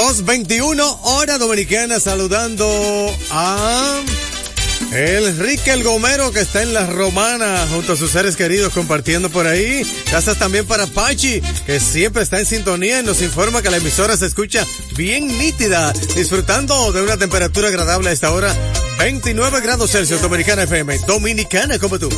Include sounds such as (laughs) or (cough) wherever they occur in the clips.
2.21 hora dominicana saludando a el Rique el Gomero que está en la Romana junto a sus seres queridos compartiendo por ahí. Gracias también para Pachi que siempre está en sintonía y nos informa que la emisora se escucha bien nítida, disfrutando de una temperatura agradable a esta hora. 29 grados Celsius, Dominicana FM, Dominicana como tú.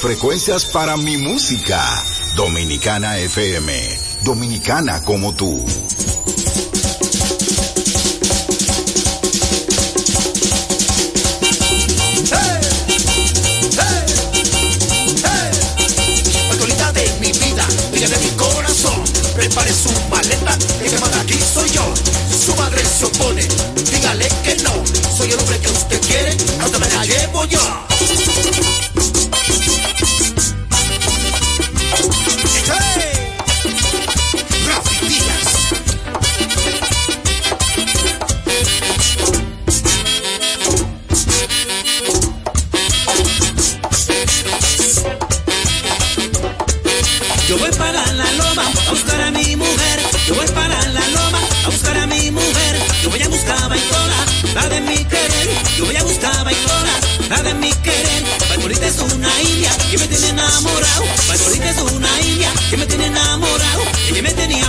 Frecuencias para mi música. Dominicana FM. Dominicana como tú. de mi corazón. Prepare su maleta, que manda aquí soy yo. Su madre se opone, dígale que no. Soy el hombre que usted quiere, voy a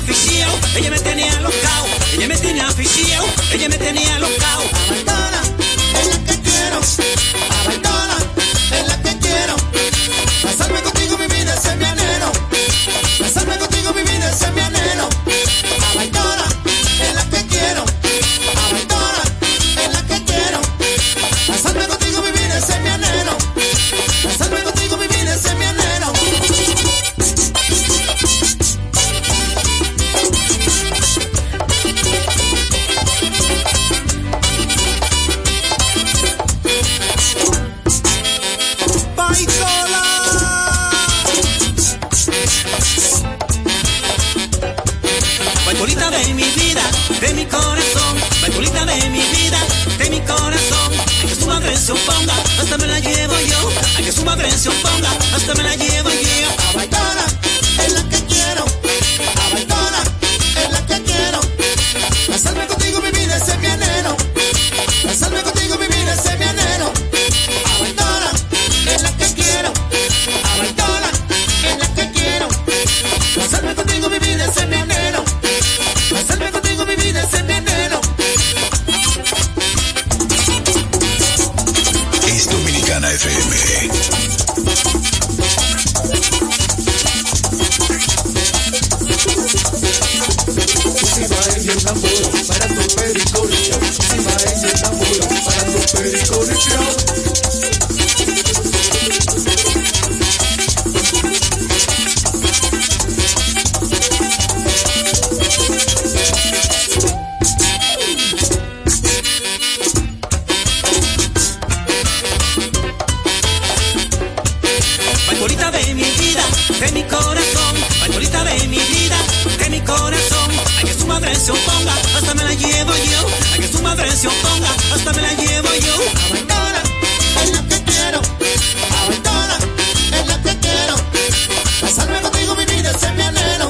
ahora me la llevo yo. Pasarme su madre en se oponga hasta me la lleve Aventora, en la que quiero. Aventora, en la que quiero. Esa contigo mi vida, ser bienero.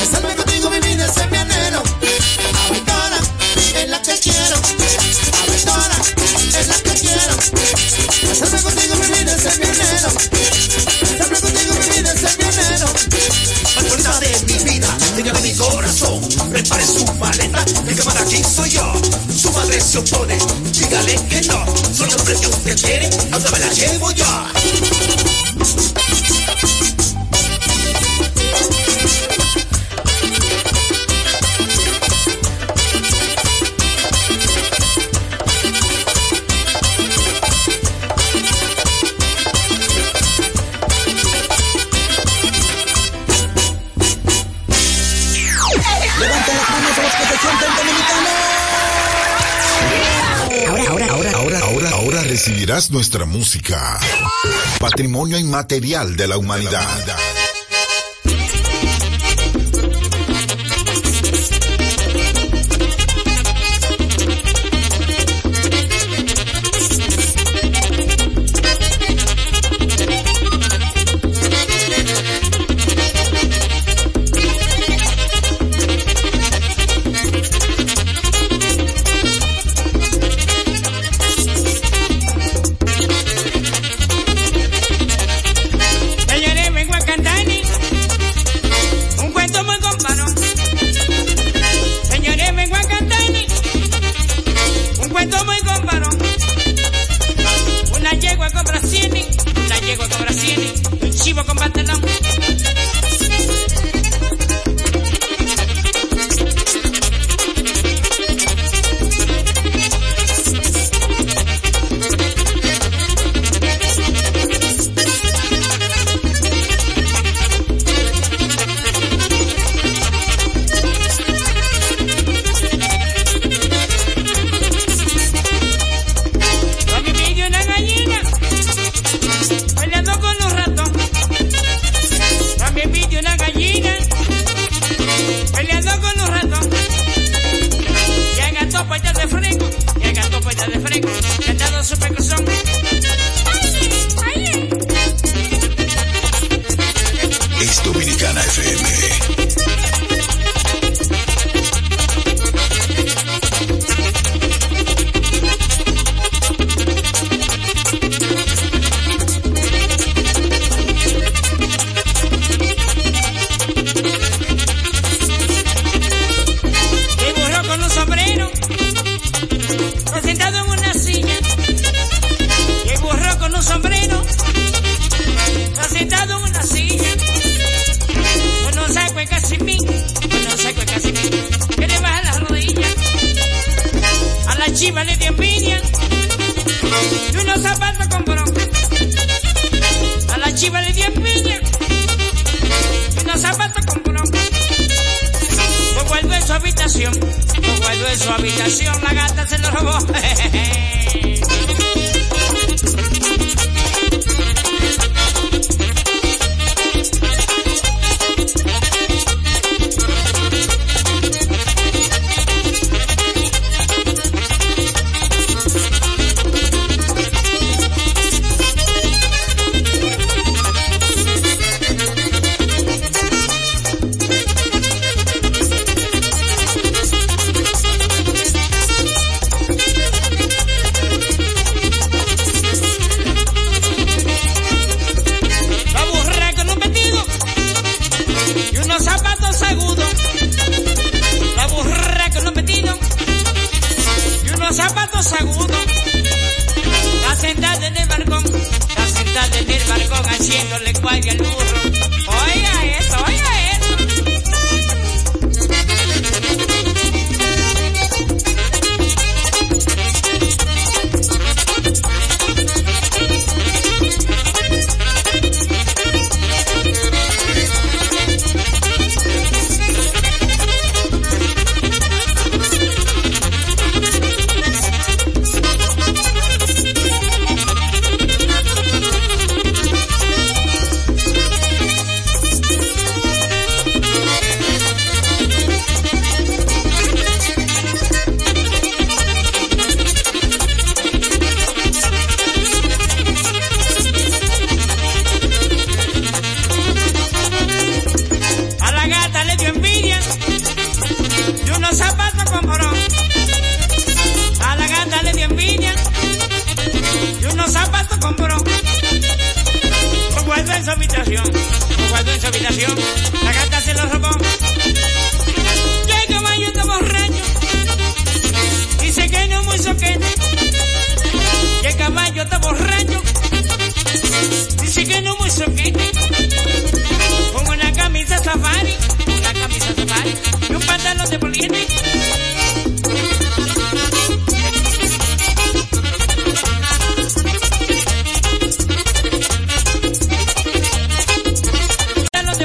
Esa vez contigo mi vida, ser bienero. Aventora, en la que quiero. Esa vez contigo que quiero. ser contigo mi vida, ser bienero. Esa vez contigo mi vida, ser bienero. La autoridad de mi vida, niño de mi corazón. Prepare su maleta. Y que para aquí soy yo se opone. Dígale que no, son los precios que quiere, ahora me la llevo yo. Recibirás nuestra música, patrimonio inmaterial de la humanidad. should make a song. chivales de piña y unos zapatos con bronca. A la chiva le dio piña y unos zapatos con bronca. Lo guardó en su habitación, lo guardó en su habitación, la gata se lo robó. (laughs) Miguel